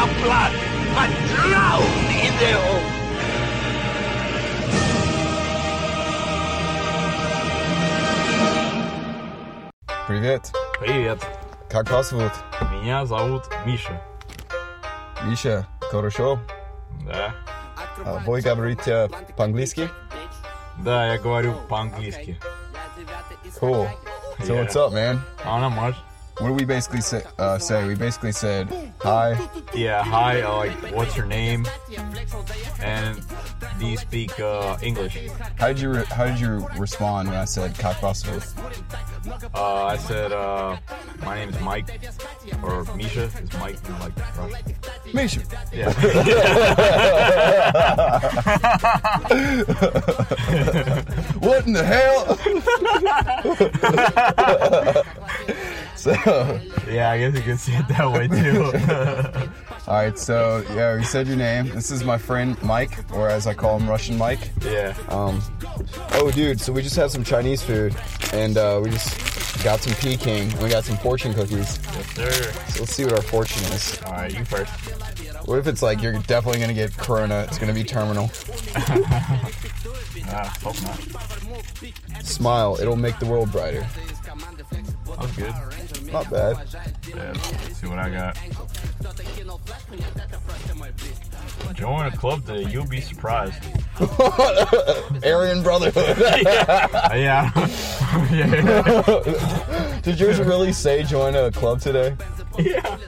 our blood, but drown in their own. Привет. Привет, Как вас зовут? меня зовут Миша. Миша. Хорошо. Да. А, Вы говорите по-английски? Да, я говорю по-английски. Cool. So Yeah. what's up, man? А not much. What do we basically say? Uh, say we basically said hi. Yeah, hi. Uh, like, what's your name? And do you speak uh, English? How did you re- How did you respond when I said kakbasu? Uh, I said uh, my name is Mike or Misha is Mike in like Misha. Yeah. what in the hell? so, yeah, I guess you can see it that way too. all right. So yeah, we said your name. This is my friend Mike, or as I call him, Russian Mike. yeah. Um, oh, dude, so we just had some Chinese food, and uh, we just got some Peking, and we got some fortune cookies. Yes, sir. So let's see what our fortune is. Alright, you first. What if it's like you're definitely gonna get corona? It's gonna be terminal. Ah, hope not. Smile, it'll make the world brighter. That's good. Not bad. Yeah, let's see what I got. Join a club today, you'll be surprised. Aryan Brotherhood. Uh, yeah. yeah. Did yours really say join a club today? yeah.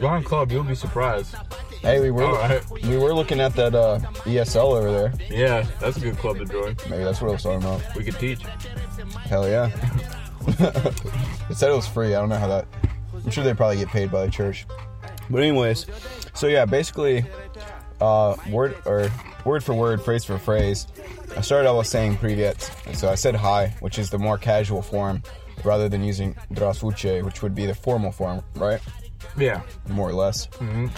Join a club, you'll be surprised. Hey, we were Alright. we were looking at that uh, ESL over there. Yeah, that's a good club to join. Maybe that's what I was talking about. We could teach. Hell yeah. it said it was free. I don't know how that. I'm sure they probably get paid by the church. But anyways, so yeah, basically, uh, word or word for word, phrase for phrase. I started out with saying privet, so I said hi, which is the more casual form, rather than using drasuche, which would be the formal form, right? Yeah. More or less. Mm-hmm.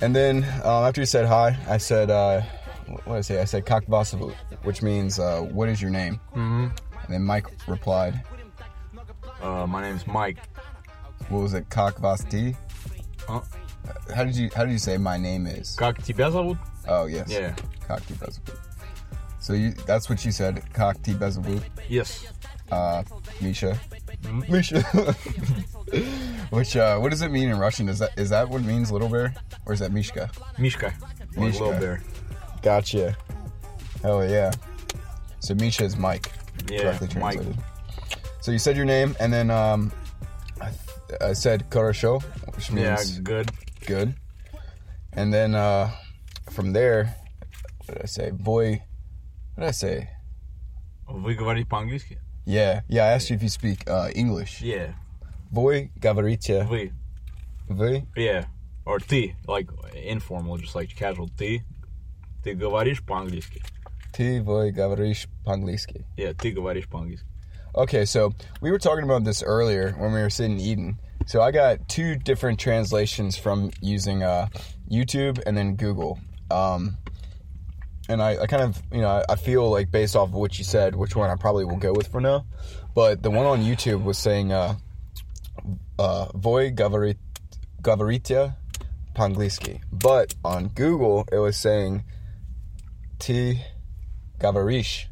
And then um, after you said hi, I said, uh, what did I say? I said kakbasavu, which means, uh, what is your name? Mm-hmm. And then Mike replied, Uh, my name's Mike. what was it? Как вас ты? Huh? How did you How did you say my name is? Как тебя зовут? Oh yes. Yeah. Как тебя зовут? So you that's what you said. Как тебя зовут? Yes. Uh, Misha. Misha. Which uh, what does it mean in Russian? Is that is that what it means, little bear, or is that Mishka? Mishka. Or Mishka. Little Bear. Gotcha. Hell yeah. So Misha is Mike. Yeah, Directly Mike. translated. So you said your name, and then um, I, th- I said Korosho, which Yeah, means good. good. And then uh, from there, what did I say? Boy, what did I say? Вы говорите по-английски? Yeah, yeah. I asked you if you speak uh, English. Yeah. Boy, говорите Вы. вы. Yeah. Or ты. Like informal, just like casual. Ты. Ты говоришь по-английски. Ты вы говоришь по-английски. Yeah, ты говоришь по-английски. Okay, so we were talking about this earlier when we were sitting eating. So I got two different translations from using uh, YouTube and then Google. Um, and I, I, kind of, you know, I feel like based off of what you said, which one I probably will go with for now. But the one on YouTube was saying, uh, uh, Voy Gavarit, Gavaritia Pangliski. But on Google, it was saying, T Gavarish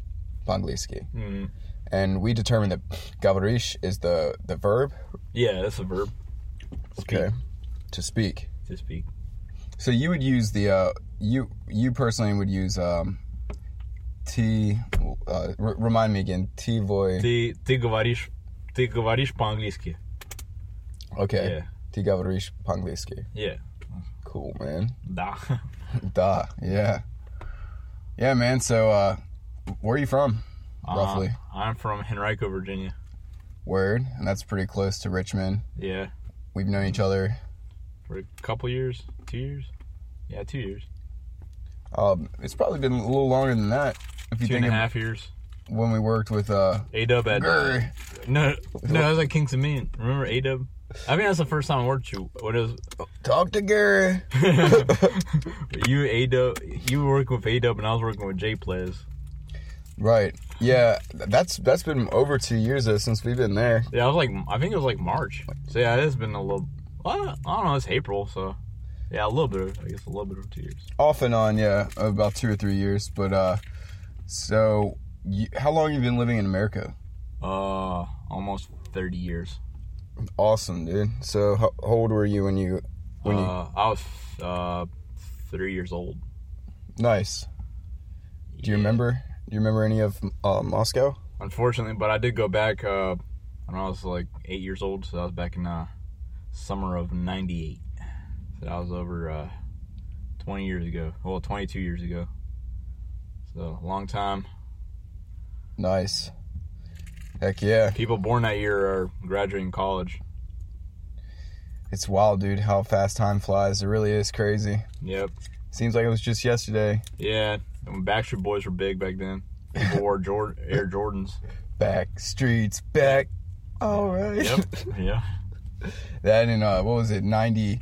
Pangliski. Mm and we determined that gavarish is the the verb Yeah, that's a verb. Speak. okay to speak To speak. so you would use the uh you you personally would use um t uh, r- remind me again t voy Ты, ты говоришь, ты говоришь по-английски. okay Yeah. t gavarish pangliski Yeah. cool man Да. da yeah yeah man so uh where are you from Roughly Uh, I'm from Henrico, Virginia. word and that's pretty close to richmond Yeah. we've known each other For a couple years. Two years? Yeah, two years. um it's probably been a little longer than that if you Two think and a half years. when we worked with uh A Dub at Grr. no, no, that was at Kings of Mean. Remember A Dub? I think that's the first time I worked with you. What is Talk to Gary. you A Dub? You were working with A Dub, and I was working with J Plays. Right. Yeah, that's that's been over two years though since we've been there. Yeah, I was like, I think it was like March. So yeah, it has been a little. I don't know. It's April, so Yeah, a little bit. Of, I guess a little bit of two years. Off and on, yeah, about two or three years. But uh, so you, how long have you been living in America? Uh, almost thirty years. Awesome, dude. So how, old were you when you when you? Uh, I was uh three years old. Nice. Do you Yeah. remember? Do you remember any of uh, Moscow? Unfortunately, but I did go back. Uh, when I was like eight years old, so I was back in uh summer of '98. So that was over uh 20 years ago. Well, 22 years ago. So a long time. Nice. Heck yeah. People born that year are graduating college. It's wild, dude, how fast time flies. It really is crazy. Yep. Seems like it was just yesterday. Yeah. When Backstreet Boys were big back then. People wore Jord- Air Jordans. Back streets back. All right. Yep. yeah. that and uh, what was it? 90,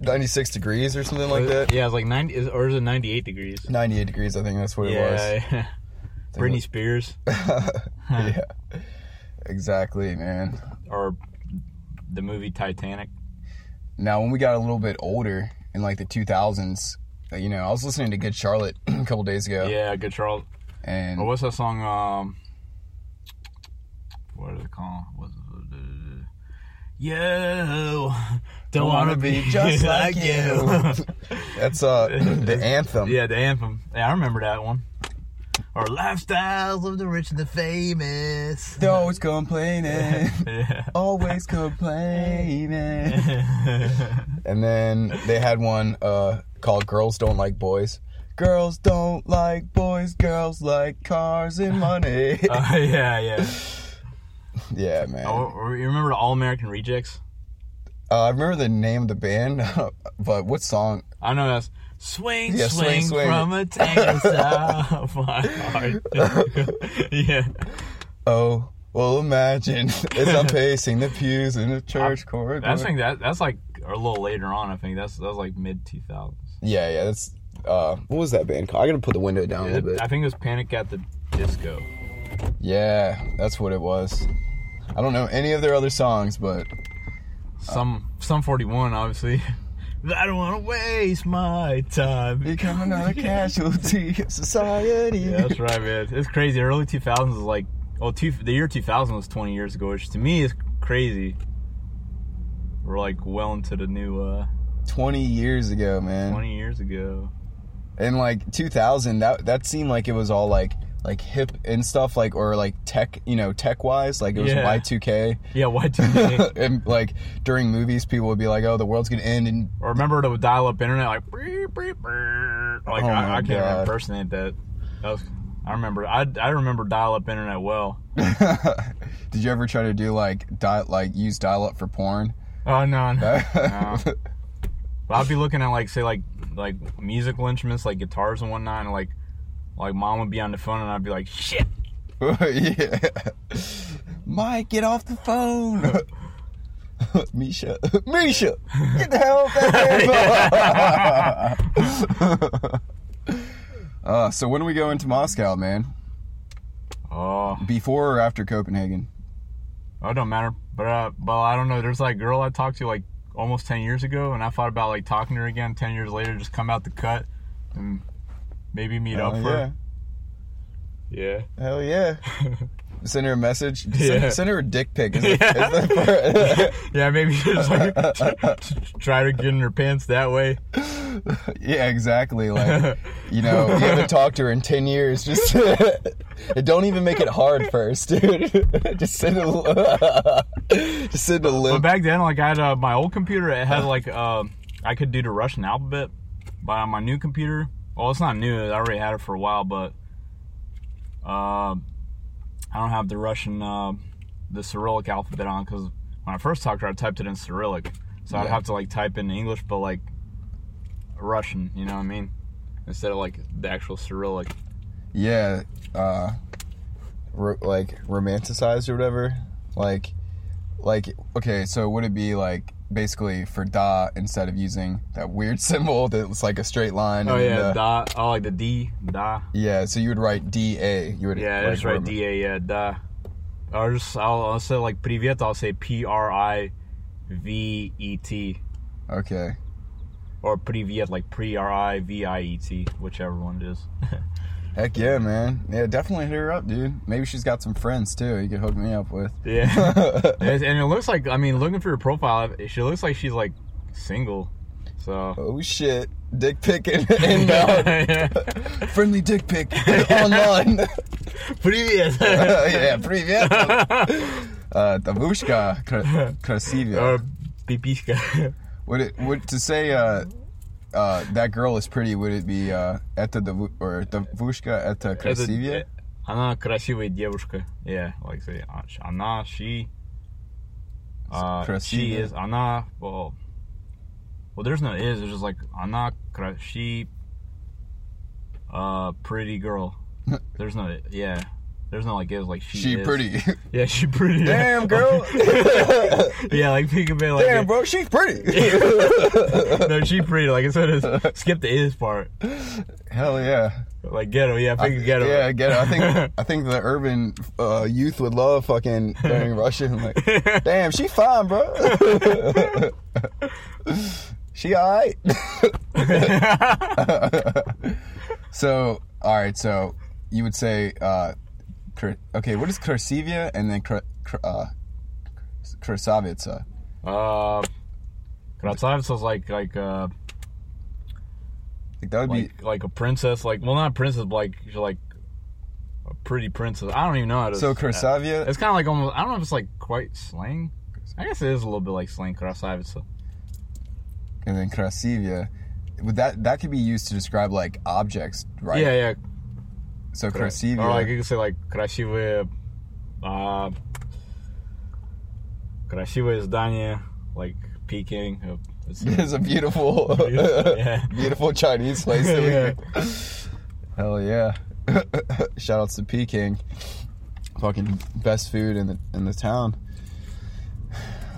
96 degrees or something like that. Yeah, it was like 90 or is it 98 degrees? 98 degrees, I think that's what it was. yeah. Britney Spears yeah. Exactly, man. or the movie Titanic. Now, when we got a little bit older in like the 2000s, uh, you know, I was listening to Good Charlotte a couple days ago, Yeah, good Charlotte. and what's that song? Um, what is it called? What's it? Yo, don't wanna be just like you. that's uh the anthem. yeah, the anthem. Yeah, I remember that one. Our lifestyles of the rich and the famous. They're always complaining, yeah. always complaining. And then they had one uh, called "Girls Don't Like Boys." Girls don't like boys. Girls like cars and money. Uh, yeah, yeah. yeah, man. Oh, you remember the All American Rejects? Uh, I remember the name of the band, but what song? I know that's swing, Yeah, swing, swing, swing. from a tango south my heart. yeah, Oh, well, imagine it's I'm pacing the pews in the church corridor. I think that that's like a little later on. I think that's that was like mid two thousands. Yeah, yeah. That's uh, what was that band called? I gotta put the window down a little bit. I think it was Panic at the Disco. Yeah, that's what it was. I don't know any of their other songs, but Some Sum forty one, obviously. I don't want to waste my time. become another casualty of society. Yeah, that's right, man. It's crazy. Early two thousands is like, oh, two, the year two thousand was twenty years ago, which to me is crazy. We're like well into the new uh, 20 years ago, man. twenty years ago. And like 2000, that that seemed like it was all like like hip and stuff, like or like tech, you know, tech wise, like it was Yeah. Y2K. Yeah, why do and like during movies, people would be like, "Oh, the world's gonna end," and Or remember the dial-up internet, like, beep, beep, beep. like Oh I, I can't impersonate that. That was, I remember, I, I remember dial-up internet well. did you ever try to do like dial like use dial up for porn? Oh no, no. no. But I'd be looking at like, say, like, like musical instruments, like guitars and whatnot, and like, like mom would be on the phone, and I'd be like, shit. yeah. Mike, get off the phone. Misha, Misha, get the hell back here. uh, so when do we go into Moscow, man? Oh, Before or after Copenhagen? oh, it don't matter. But uh, but I don't know. There's like girl I talked to like almost ten years ago, and I thought about like talking to her again ten years later, just come out the cut and maybe meet up Hell for. yeah. Yeah. Hell yeah. Send her a message. Send, Yeah. send her a dick pic. Is Yeah. that- Yeah, maybe just like try to get in her pants that way. yeah, exactly. Like, you know, you haven't talked to her in 10 years. Just don't even make it hard first, dude. just send a, just send a little But back then, like I had uh, my old computer, it had like uh, I could do the Russian alphabet. But on my new computer, well, it's not new. I already had it for a while, but uh, I don't have the Russian, uh, the Cyrillic alphabet on because when I first talked to her, I typed it in Cyrillic, so I'd have to like type in English, but like Russian. You know what I mean? Instead of like the actual Cyrillic. Yeah, uh, ro- like romanticized or whatever. Like, like okay, so would it be like basically for da instead of using that weird symbol that's like a straight line? Oh yeah, uh, da. Oh, like the D, da. yeah. So you would write D A. You would Yeah, like, right. rom- D A. Yeah, da. Or just I'll, I'll say like privet. I'll say P R I V E T. Okay. or Privyet, like Pri R I V I E T, whichever one it is. Heck yeah, man. Yeah, definitely hit her up, dude. Maybe she's got some friends too. You could hook me up with. Yeah. and it looks like I mean, looking through her profile, she looks like she's like single. So. Oh shit! Dick pic and yeah, yeah. Friendly dick pic online. Previous. Yeah, previous. Uh, Tavushka Krasivia. Or uh, What it, what to say? Uh, uh, that girl is pretty? Would it be uh, это Davu- or Davushka это Krasivia? Она красивая девушка. Yeah, like say, uh, она, she. Uh, she Красивая. is, она, well, well, there's no is, it's just like, она, кра- she, uh, pretty girl. There's no, yeah, there's no like is, like she She is. pretty. Yeah, she pretty. Damn girl. yeah, like of it like, Damn bro, she's pretty. no, she pretty, like instead of skip the is part. Hell yeah. Like ghetto, yeah, think of ghetto. Yeah, get it. I think I think the urban uh, youth would love fucking learning Russian. Like, damn, she fine, bro. she alright. so, all right. So you would say, uh, Kr- okay, what is Krasivia and then Kr- Kr- uh, Krasavitsa? Uh, Krasavitsa's like, like, uh, Like that would be like like a princess, like well, not a princess, but like like a pretty princess. I don't even know how to. so Krasavia. It's kind of like almost. I don't know if it's like quite slang. I guess it is a little bit like slang. Krasavitsa. and then Krasivia. Would that that could be used to describe like objects, right? Yeah, yeah. So Krasivia. Or like you could say like красивые, uh, красивое здание, like Peking. uh, It's, It's a beautiful, Yeah. beautiful Chinese place. to Yeah. live. Hell yeah! Shout outs to Peking, fucking best food in the in the town.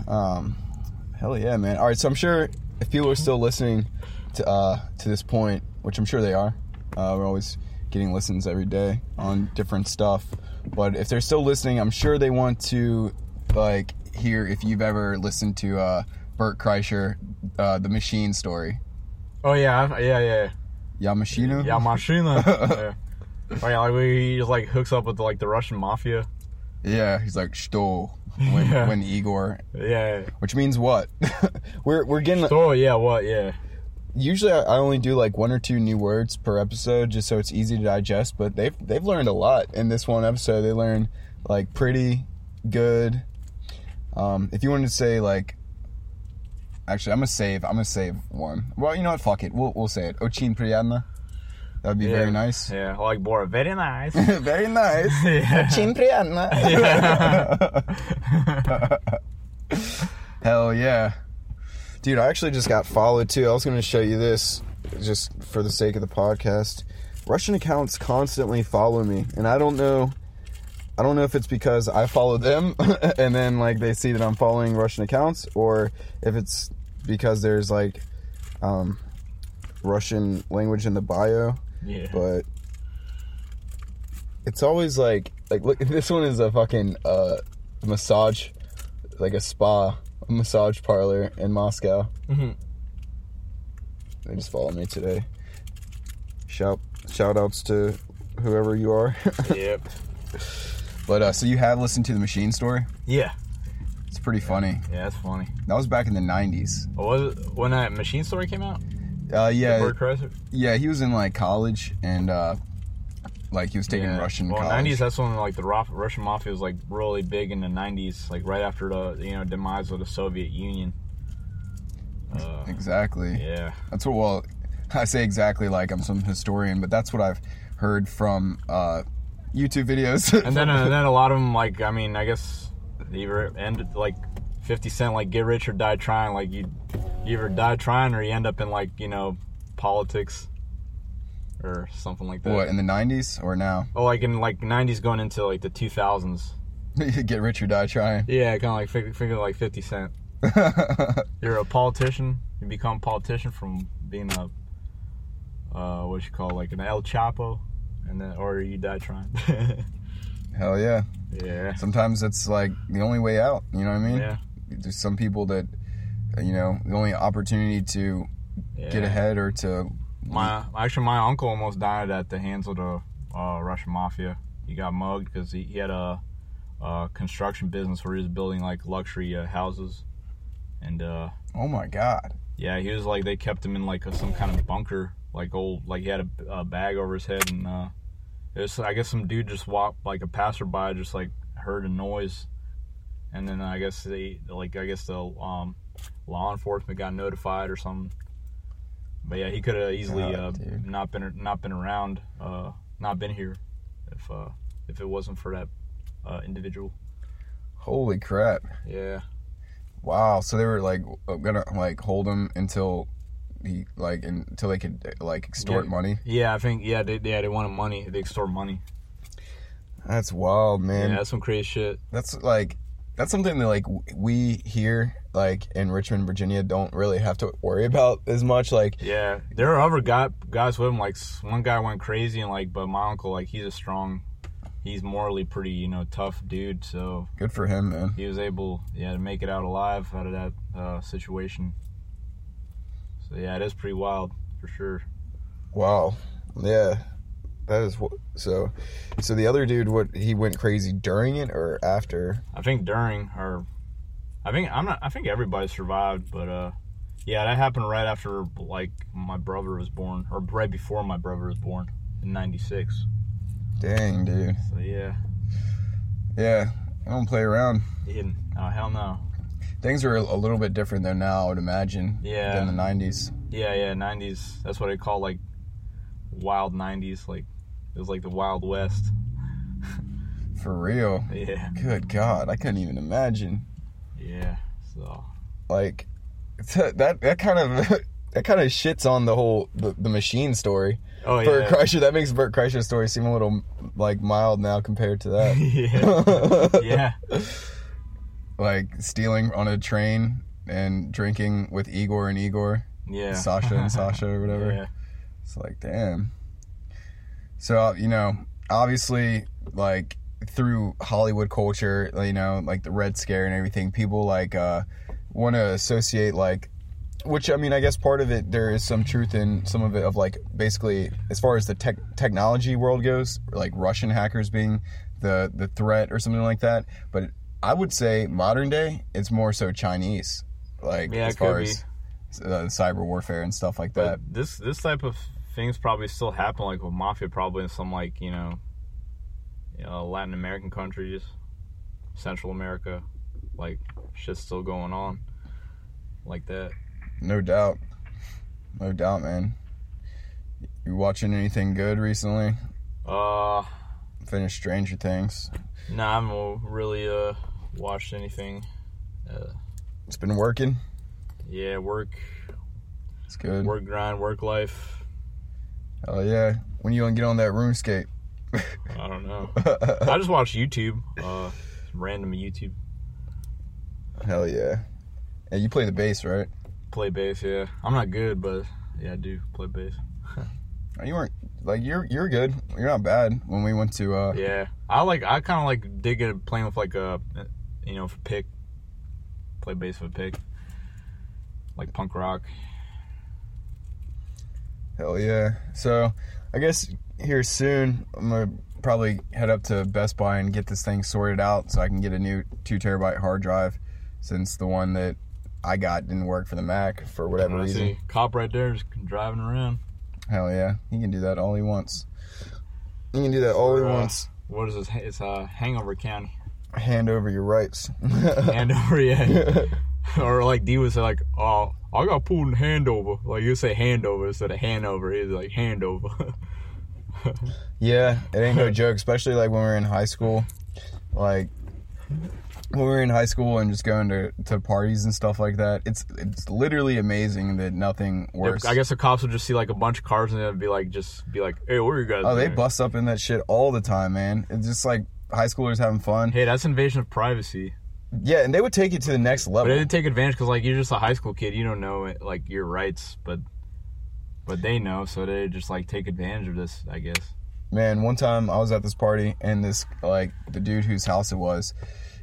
Um, hell yeah, man! All right, so I'm sure if people are still listening to uh to this point, which I'm sure they are, uh, we're always getting listens every day on different stuff. But if they're still listening, I'm sure they want to like hear if you've ever listened to uh, Bert Kreischer, uh, the Machine story. Oh yeah, yeah, yeah. Yamashino. Yeah, Machina. yeah. Oh, yeah, like he just like hooks up with like the Russian mafia. Yeah, he's like Sto when, Yeah. when Igor, Yeah. which means what? we're we're getting. Oh yeah, what? Yeah. Usually, I only do like one or two new words per episode, just so it's easy to digest. But they've they've learned a lot in this one episode. They learned like pretty good. Um, if you wanted to say like, actually, I'm gonna save. I'm gonna save one. Well, you know what? Fuck it. We'll we'll say it. Ochin priadna. That would be yeah. very nice. Yeah, like Bora, very nice. very nice. Ochin priadna. Hell yeah. Dude, I actually just got followed too. I was going to show you this just for the sake of the podcast. Russian accounts constantly follow me, and I don't know I don't know if it's because I follow them and then like they see that I'm following Russian accounts or if it's because there's like um Russian language in the bio, yeah. but it's always like like look this one is a fucking uh massage like a spa a massage parlor in Moscow. Mm-hmm. They just followed me today. Shout shout outs to whoever you are. Yep. but uh so you have listened to the machine story? Yeah. It's pretty funny. Yeah, it's funny. That was back in the 90s. What was it when that machine story came out? Uh yeah. Yeah, he was in like college and uh like he was taking yeah. Russian Well, nineties. That's when like the Russian mafia was like really big in the nineties, like right after the you know demise of the Soviet Union. Uh, Exactly. yeah. That's what. Well, I say exactly like I'm some historian, but that's what I've heard from uh, YouTube videos. And then and then a lot of them like I mean I guess they either ended like Fifty Cent like get rich or die trying. Like you, you either die trying or you end up in like you know politics or something like that. what in the '90s or now? Oh, like in like '90s going into like the 2000s. Get rich or die trying. Yeah, kind of like figure, figure like 50 Cent. You're a politician. You become a politician from being a uh, what you call like an El Chapo, and then or you die trying. Hell yeah. yeah. Sometimes it's like the only way out. You know what I mean? Yeah. There's some people that, you know, the only opportunity to get ahead or to My actually, my uncle almost died at the hands of the uh, Russian mafia. He got mugged because he, he had a, a construction business where he was building like luxury uh, houses, and uh, oh my god yeah, he was like they kept him in like a, some kind of bunker, like old like he had a, a bag over his head, and uh, it was I guess some dude just walked like a passerby just like heard a noise, and then I guess they like I guess the um, law enforcement got notified or something. But yeah, he could have easily God, uh, not been not been around, uh, not been here, if uh, if it wasn't for that uh, individual. holy crap Yeah, wow so they were like gonna like hold him until he like until they could like extort Yeah. money yeah, I think yeah they yeah they wanted money, they extort money. that's wild man yeah, that's some crazy shit. that's like that's something that like we here like in richmond virginia don't really have to worry about as much like Yeah, there are other guy, guys with him. Like one guy went crazy, and like, but my uncle, like, he's a strong, he's morally pretty, you know, tough dude. So good for him man he was able, yeah, to make it out alive out of that uh, situation. So yeah, it is pretty wild for sure. wow yeah that is what so so the other dude what he went crazy during it or after I think during or, I think I'm not. I think everybody survived, but uh, yeah, that happened right after like my brother was born, or right before my brother was born in '96. dang dude So yeah, yeah i don't play around didn't. Oh hell no. things are a little bit different though now i would imagine Yeah. than the 90s Yeah, yeah, nineties. That's what they call like wild nineties. Like it was like the Wild West. for real? Yeah, good god i couldn't even imagine. Yeah. So. Like that that kind of that kind of shits on the whole the, the machine story. Oh Bert yeah, Kreischer that makes Bert Kreischer's story seem a little like mild now compared to that. Yeah, yeah, like stealing on a train and drinking with Igor and Igor. Yeah. Sasha and Sasha or whatever. Yeah, it's like damn so you know obviously like through Hollywood culture you know like the Red Scare and everything people like uh want to associate like which I mean, I guess part of it there is some truth in some of it of like basically as far as the tech technology world goes, like Russian hackers being the the threat or something like that. But I would say modern day, it's more so Chinese, like Yeah, as far as uh, cyber warfare and stuff like but that. this this type of things probably still happen, like with mafia, probably in some like you know, you know, Latin American countries, Central America, like shit's still going on, like that. No doubt, no doubt, man. You watching anything good recently? Uh, Finished Stranger Things. nah, I haven't really uh watched anything. Uh, It's been working. yeah, work, It's good. work grind, work life. Oh yeah. When you gonna get on that RuneScape? I don't know. I just watch YouTube, uh, random YouTube. Hell yeah. Yeah, you play the bass, right? Play bass, yeah. I'm not good, but yeah, I do play bass. You weren't like you're you're good. You're not bad. When we went to uh Yeah, I like. I kind of like dig at playing with like a, you know, for pick. Play bass with a pick. Like punk rock. Hell yeah. So I guess here soon I'm gonna probably head up to Best Buy and get this thing sorted out so I can get a new two terabyte hard drive since the one that I got didn't work for the Mac for whatever I reason. see cop right there just driving around. Hell yeah. He can do that all he wants. He can do that all he Uh, wants. What is this? It's uh, Hanover County. Hand over your rights. Hand over, yeah. or like D would say like, oh, I got pulled in handover. Like you say handover instead of handover. He's like handover. Yeah, it ain't no joke, especially like when we were in high school. Like when we were in high school and just going to, to parties and stuff like that. It's it's literally amazing that nothing worse. I guess the cops would just see like a bunch of cars and they'd be like, just be like, hey, where are you guys? oh, they bust up in that shit all the time, man. It's just like high schoolers having fun. Hey, that's invasion of privacy. Yeah, and they would take it to the next level. But they didn't take advantage because like you're just a high school kid. You don't know it, like your rights, but but they know, so they just like take advantage of this. I guess. Man, one time I was at this party and this like the dude whose house it was,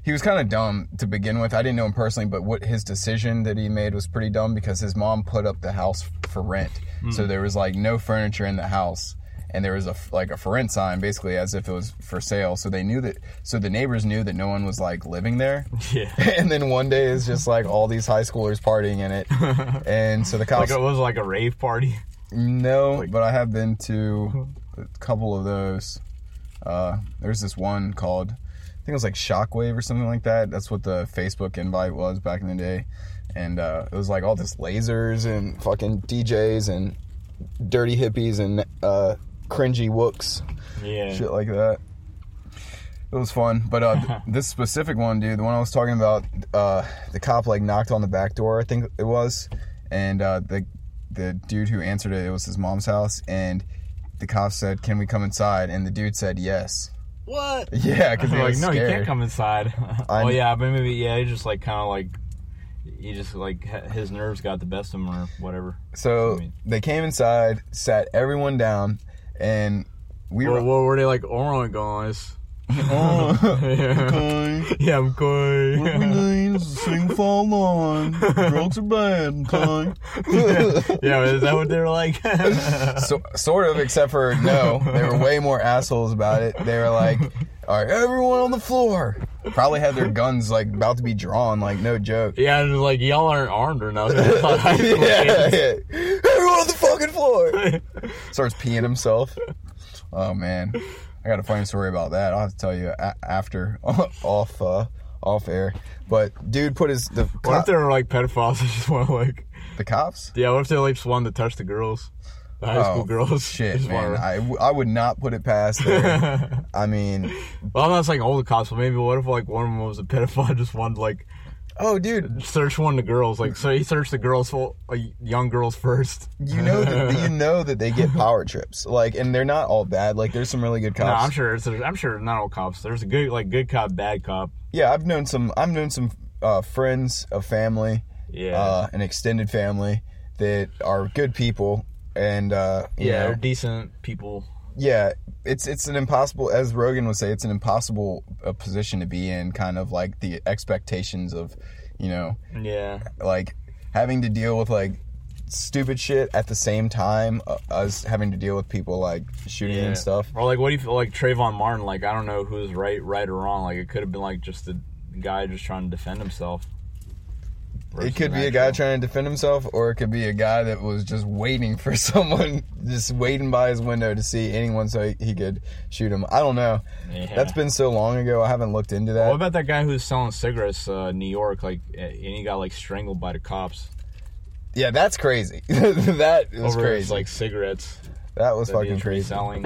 he was kind of dumb to begin with. I didn't know him personally, but what his decision that he made was pretty dumb because his mom put up the house for rent, hmm. so there was like no furniture in the house, and there was a like a for rent sign, basically as if it was for sale. So they knew that, so the neighbors knew that no one was like living there. Yeah. and then one day it's just like all these high schoolers partying in it, and so the cops Like it was like a rave party. No, but I have been to a couple of those. Uh, there's this one called, I think it was like Shockwave or something like that. That's what the Facebook invite was back in the day. And uh, it was like all this lasers and fucking DJs and dirty hippies and uh, cringy wooks, Yeah. shit like that. It was fun, but uh, th- this specific one, dude, the one I was talking about, uh, the cop like knocked on the back door, I think it was, and uh, the the dude who answered it, it was his mom's house, and the cop said, "Can we come inside?" And the dude said, "Yes." What? Yeah, because he like, no, scared. you can't come inside. Oh yeah, but maybe yeah, he just like kind of like he just like his nerves got the best of him or whatever. So I mean- they came inside, sat everyone down, and we What, were. what were they like? Oh my guys. Oh, yeah. okay. yeah, I'm What we need is a sing fall on. Drugs are bad, okay? yeah, is that what they were like? so, sort of, except for no, they were way more assholes about it. They were like, "All right, everyone on the floor." Probably had their guns like about to be drawn, like no joke. yeah, and like y'all aren't armed or nothing. I thought high school yeah, yeah. Everyone on the fucking floor. Starts peeing himself. Oh man, I got a funny story about that. I'll have to tell you a- after off uh, off air. But dude put his the What if cop, they were like pedophiles? that just want to like, the cops. yeah. What if they like just wanted to touch the girls, the high school Oh, girls? Shit, man. wanted- I, w- I would not put it past them. I mean, well, I'm not saying all the cops, but maybe what if like one of them was a pedophile, just wanted like oh, dude, search one of the girls, like so he searched the girls, full, like, young girls first. you know that you know that they get power trips, like, and they're not all bad. Like, there's some really good cops. No. I'm sure. It's, I'm sure not all cops. There's a good like good cop, bad cop. Yeah, I've known some. I've known some uh, friends of family, Yeah. uh, an extended family that are good people, and uh, you yeah, know, they're decent people. Yeah, it's it's an impossible, as Rogan would say, it's an impossible uh, position to be in. Kind of like the expectations of, you know, Yeah. like having to deal with like stupid shit at the same time uh, as having to deal with people like shooting Yeah. and stuff. Or like, what do you feel like Trayvon Martin? Like, I don't know who's right, right or wrong. Like, it could have been like just a guy just trying to defend himself. It could be a guy trying to defend himself, or it could be a guy that was just waiting for someone, just waiting by his window to see anyone so he, he could shoot him. I don't know. Yeah. That's been so long ago. I haven't looked into that. What about that guy who's selling cigarettes uh, in New York? Like, and he got like strangled by the cops yeah, that's crazy. that was over crazy. his like cigarettes that was that fucking crazy. Selling.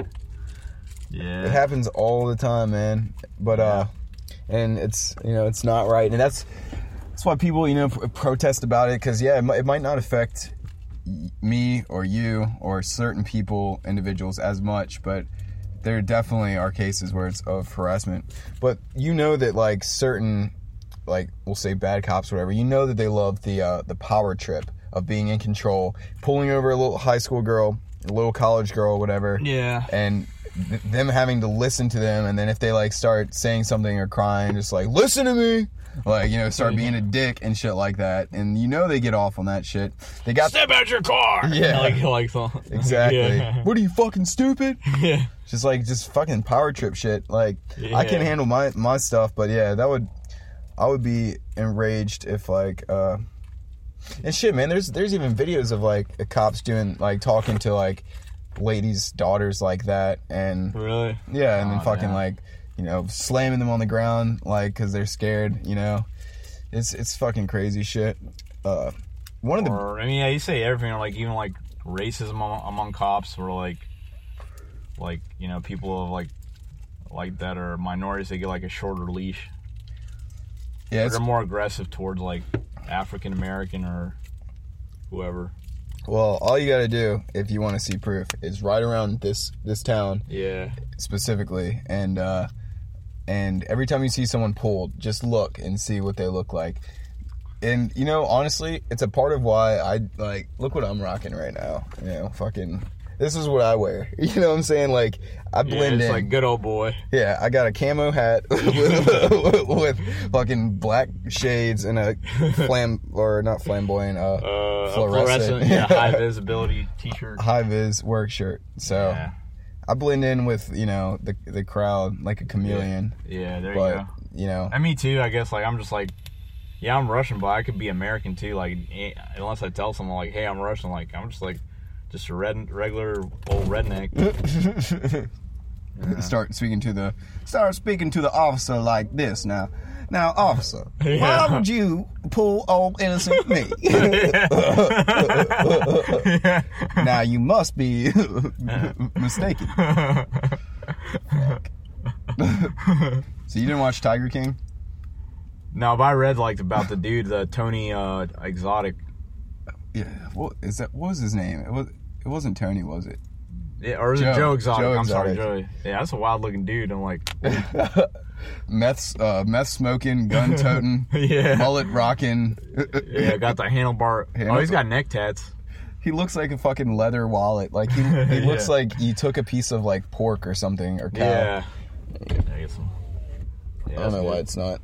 Yeah. It happens all the time, man. But uh, and it's you know it's not right, and that's that's why people you know protest about it because yeah, it, it might not affect me or you or certain people, individuals as much, but there definitely are cases where it's of harassment. But you know that like certain like we'll say bad cops, whatever. You know that they love the uh, the power trip of being in control, pulling over a little high school girl, a little college girl, whatever Yeah. and th- them having to listen to them and then if they like start saying something or crying just like listen to me like you know start being a dick and shit like that and you know they get off on that shit they got Step out your car. Yeah. Like, like so. exactly Yeah. what are you fucking stupid yeah. just like just fucking power trip shit like i Yeah. can handle my my stuff but yeah that would i would be enraged if like uh and shit man there's there's even videos of like the cops doing like talking to like ladies daughters like that and Really. yeah, and then Oh, fucking no. like, you know, slamming them on the ground like because they're scared. You know, it's it's fucking crazy shit. Uh, one of the Or I mean, yeah, you say everything, or like even like racism among, among cops, or like, like you know, people of like, like that are minorities. They get like a shorter leash. yeah, They're more aggressive towards like African American or whoever. well, all you got to do if you want to see proof is right around this this town Yeah. specifically, and uh, and every time you see someone pulled, just look and see what they look like. And you know, honestly, it's a part of why I like look what I'm rocking right now. You know, fucking this is what I wear. You know what I'm saying? Like I Yeah, blend it's in. like good old boy. Yeah, I got a camo hat with, with fucking black shades and a flam or not flamboyant, uh, Uh, Fluorescent. fluorescent, yeah, high visibility T-shirt. high vis work shirt. So Yeah, I blend in with you know the the crowd like a chameleon. yeah, there But you go. you know, And me too. I guess like I'm just like, yeah, I'm Russian, but I could be American too. Like eh, unless I tell someone like, hey, I'm Russian, like I'm just like just a red regular old redneck. start speaking to the start speaking to the officer like this now. Now, officer, why would you pull old innocent me? now you must be mistaken. So you didn't watch Tiger King? no, but I read like about the dude, the Tony uh, Exotic. Yeah. What is that? What was his name? It was. It wasn't Tony, was it? Yeah, or is Joe. it Joe Exotic? Joe I'm sorry, Exotic. Joey. Yeah, that's a wild looking dude. I'm like, Meth, uh, meth smoking, gun toting, yeah, mullet rocking. yeah, got the handlebar. Handle- Oh, he's got neck tats. He looks like a fucking leather wallet. Like he, he looks Yeah. like he took a piece of like pork or something or cow. Yeah. yeah I, guess so. Yeah, I don't know why it's not.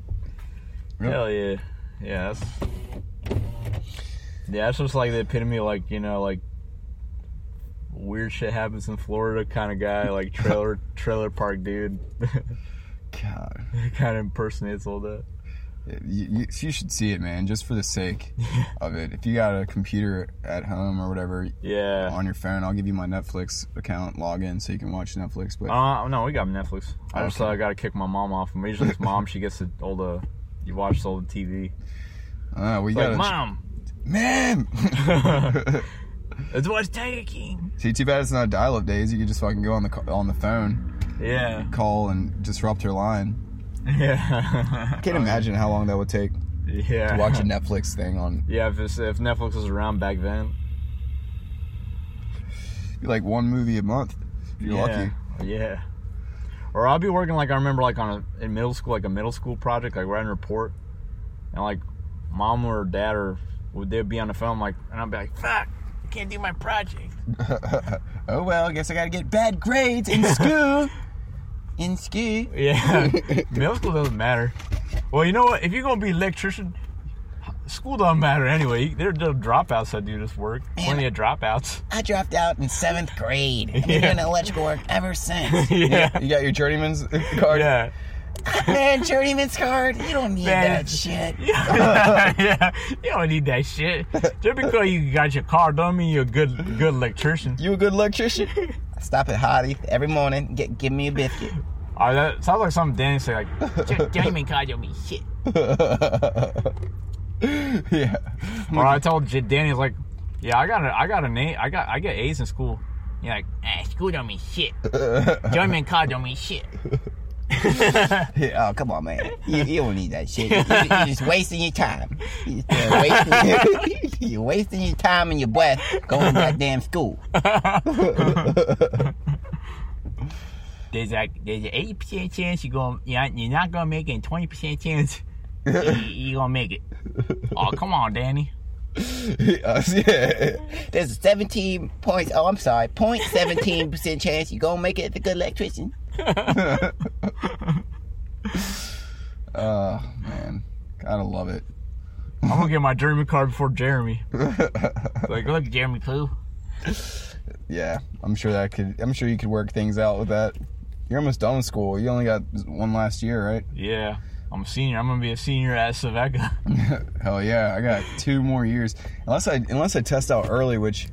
Hell yeah, yeah. That's yeah. That's just like the epitome of like you know like weird shit happens in Florida kind of guy, like trailer trailer park dude. God, It kind of impersonates all that. you, you, you should see it, man, just for the sake of it. If you got a computer at home or whatever Yeah. on your phone, I'll give you my Netflix account login so you can watch Netflix. But Uh, no, we got Netflix. I just uh, got to kick my mom off. And usually it's mom. She gets all the you watch all the TV. uh, we got like mom. man. Let's watch Tiger King. See, too bad it's not dial-up days. You could just fucking go on the on the phone, Yeah. call, and disrupt her line. Yeah. I can't oh, imagine how long that would take Yeah. to watch a Netflix thing on Yeah, if, it's, if Netflix was around back then. like one movie a month. If you're yeah. lucky. Yeah. Or I'll be working like I remember like on a in middle school like a middle school project like writing a report, and like mom or dad or would they be on the phone like and I'd be like fuck I can't do my project. oh well, I guess I gotta get bad grades in school. In school. Yeah. middle school doesn't matter. Well, you know what? If you're gonna be an electrician, school doesn't matter anyway. There are dropouts that do this work. Plenty of dropouts. I dropped out in seventh grade. I've been Yeah. doing electrical work ever since. yeah. You got your journeyman's card? Yeah. Ah, man, journeyman's card, you don't need Man. that shit. yeah, you don't need that shit. Just because you got your car don't mean you're a good good electrician. You a good electrician? Stop at Hottie every morning, get give me a biscuit. Oh, that sounds like something Danny say like "Jo- journeyman car don't mean shit. yeah. Or I told J- Danny like, yeah, I got a I got a name I got I get A's in school. You're like, ah, school don't mean shit. Journeyman car don't mean shit. Oh, come on, man. You, you don't need that shit. You, are just wasting your time. You're, uh, wasting, you're wasting your time and your breath going to goddamn school. There's like there's an eighty percent chance you're going you're not, you're not gonna make it, twenty percent chance you, you're gonna make it. Oh come on, Danny. Uh, yeah. There's a 17 points. Oh, I'm sorry. 0.17 percent chance you're gonna make it the good electrician. Oh man, gotta love it. I'm gonna get my journeyman card before Jeremy. like, look, Jeremy Pooh. Yeah, I'm sure that could. I'm sure you could work things out with that. You're almost done with school. You only got one last year, right? Yeah, I'm a senior. I'm gonna be a senior at Saveka. Hell yeah, I got two more years. Unless I unless I test out early, which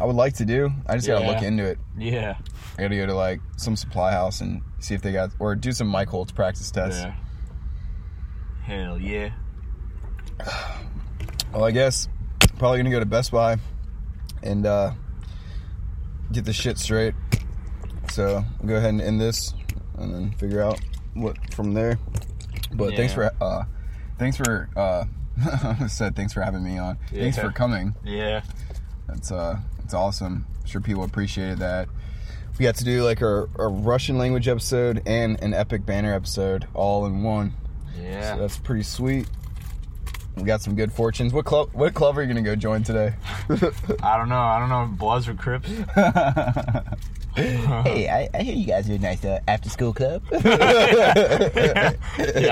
I would like to do. I just gotta Yeah. look into it. yeah, I gotta go to like some supply house and see if they got or do some Mike Holt's practice tests. yeah. Hell yeah. Well, I guess probably gonna go to Best Buy and uh, get the shit straight. So we'll go ahead and end this, and then figure out what from there. But thanks Yeah. for uh, thanks for uh, I said thanks for having me on. Thanks Yeah. for coming. Yeah. That's uh, it's awesome. I'm sure people appreciated that. We got to do like a, a Russian language episode and an epic banner episode all in one. Yeah. So that's pretty sweet. We got some good fortunes. What club? What club are you gonna go join today? I don't know. I don't know if Bloods or Crips. hey, I, I hear you guys are a nice uh, after school club. yeah,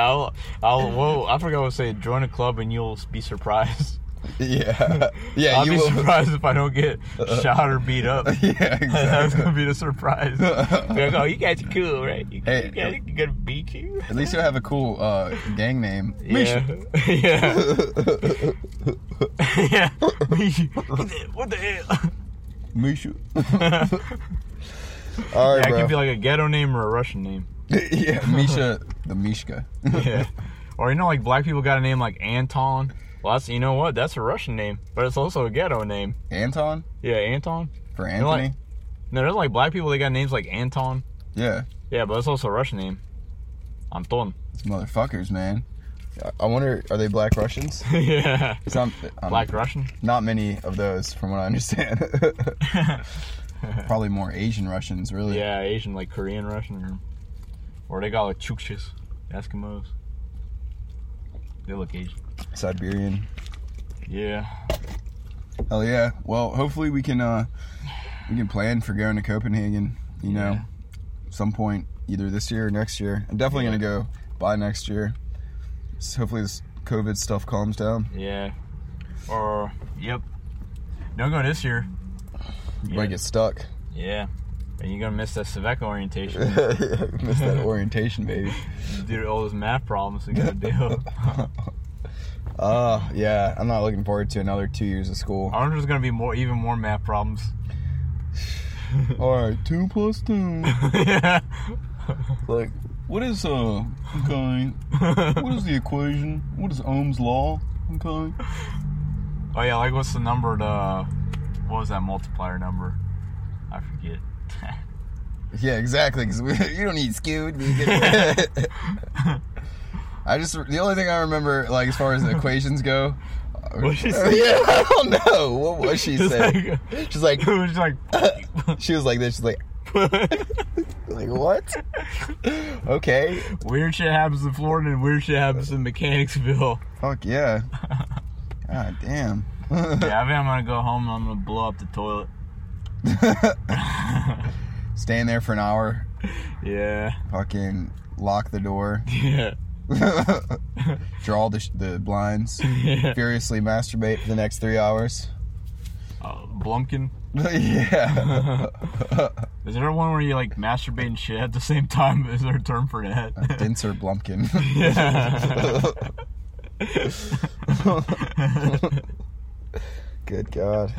I'll, I'll. Whoa, I forgot what to say. Join a club and you'll be surprised. Yeah, yeah. I'll be will. surprised if I don't get shot or beat up. Yeah, That's gonna be the surprise. Like, oh, you guys are cool, right? You, Hey. you guys are gonna beat you. At least you'll have a cool uh, gang name. Yeah, yeah, yeah. Misha. What the hell? Misha. All right, Yeah, it bro. could be like a ghetto name or a Russian name. yeah, Misha the Mishka. Yeah. Or you know, like black people got a name like Anton. Well, that's you know what? That's a Russian name, but it's also a ghetto name. Anton Yeah, Anton. for You know, like- Anthony. No, there's like black people. They got names like Anton. Yeah, Yeah, but it's also a Russian name. Anton. these motherfuckers, man. I- wonder, are they black Russians? yeah. It's not, um, Black Russian. not many of those, from what I understand. Probably more Asian Russians, really. Yeah, Asian, like Korean Russian, or or they got like Chukchis, Eskimos. They look Asian. Siberian. Yeah. Hell yeah. Well, hopefully we can uh we can plan for going to Copenhagen. You know, Yeah. some point either this year or next year. I'm definitely Yeah. gonna go by next year. So hopefully this COVID stuff calms down. Yeah. Or yep. Don't go this year. You Yeah. might get stuck. Yeah. And you're gonna miss that civic orientation. miss that orientation, baby. do all those math problems we gotta do. Uh, yeah. I'm not looking forward to another two years of school. I wonder if there's gonna be more, even more math problems. All right, two plus two. yeah. Like, what is uh? Okay. What is the equation? What is Ohm's law? Okay. Oh yeah, like what's the number to what was that multiplier number? I forget. Yeah, exactly. Because you don't need skewed. I just the only thing I remember, like as far as the equations go. What'd she say? yeah, I don't know. What was she saying? like- She's like, was like she was like this. She's like, like what? Okay. weird shit happens in Florida and weird shit happens in Mechanicsville. Fuck yeah. God damn. Yeah, I think I'm gonna go home and I'm gonna blow up the toilet. Staying there for an hour. Yeah. Fucking lock the door. Yeah. Draw the, sh- the blinds. yeah. Furiously masturbate for the next three hours. Uh, Blumpkin. yeah. Is there one where you like masturbate and shit at the same time? Is there a term for that? Dinser Blumpkin. yeah. Good God.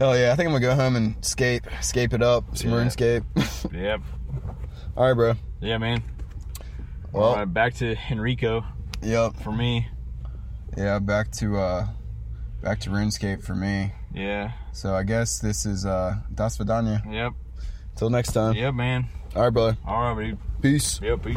Hell yeah, I think I'm gonna go home and skate, scape it up, some Yeah. RuneScape. yep. All right, bro. Yeah, man. Well, All right, back to Henrico yep, for me. yeah. Back to uh, back to RuneScape for me. Yeah. So I guess this is uh, Das Vidania. Yep. Till next time. Yep, man. All right, brother. All right, buddy. Peace. Yep. peace.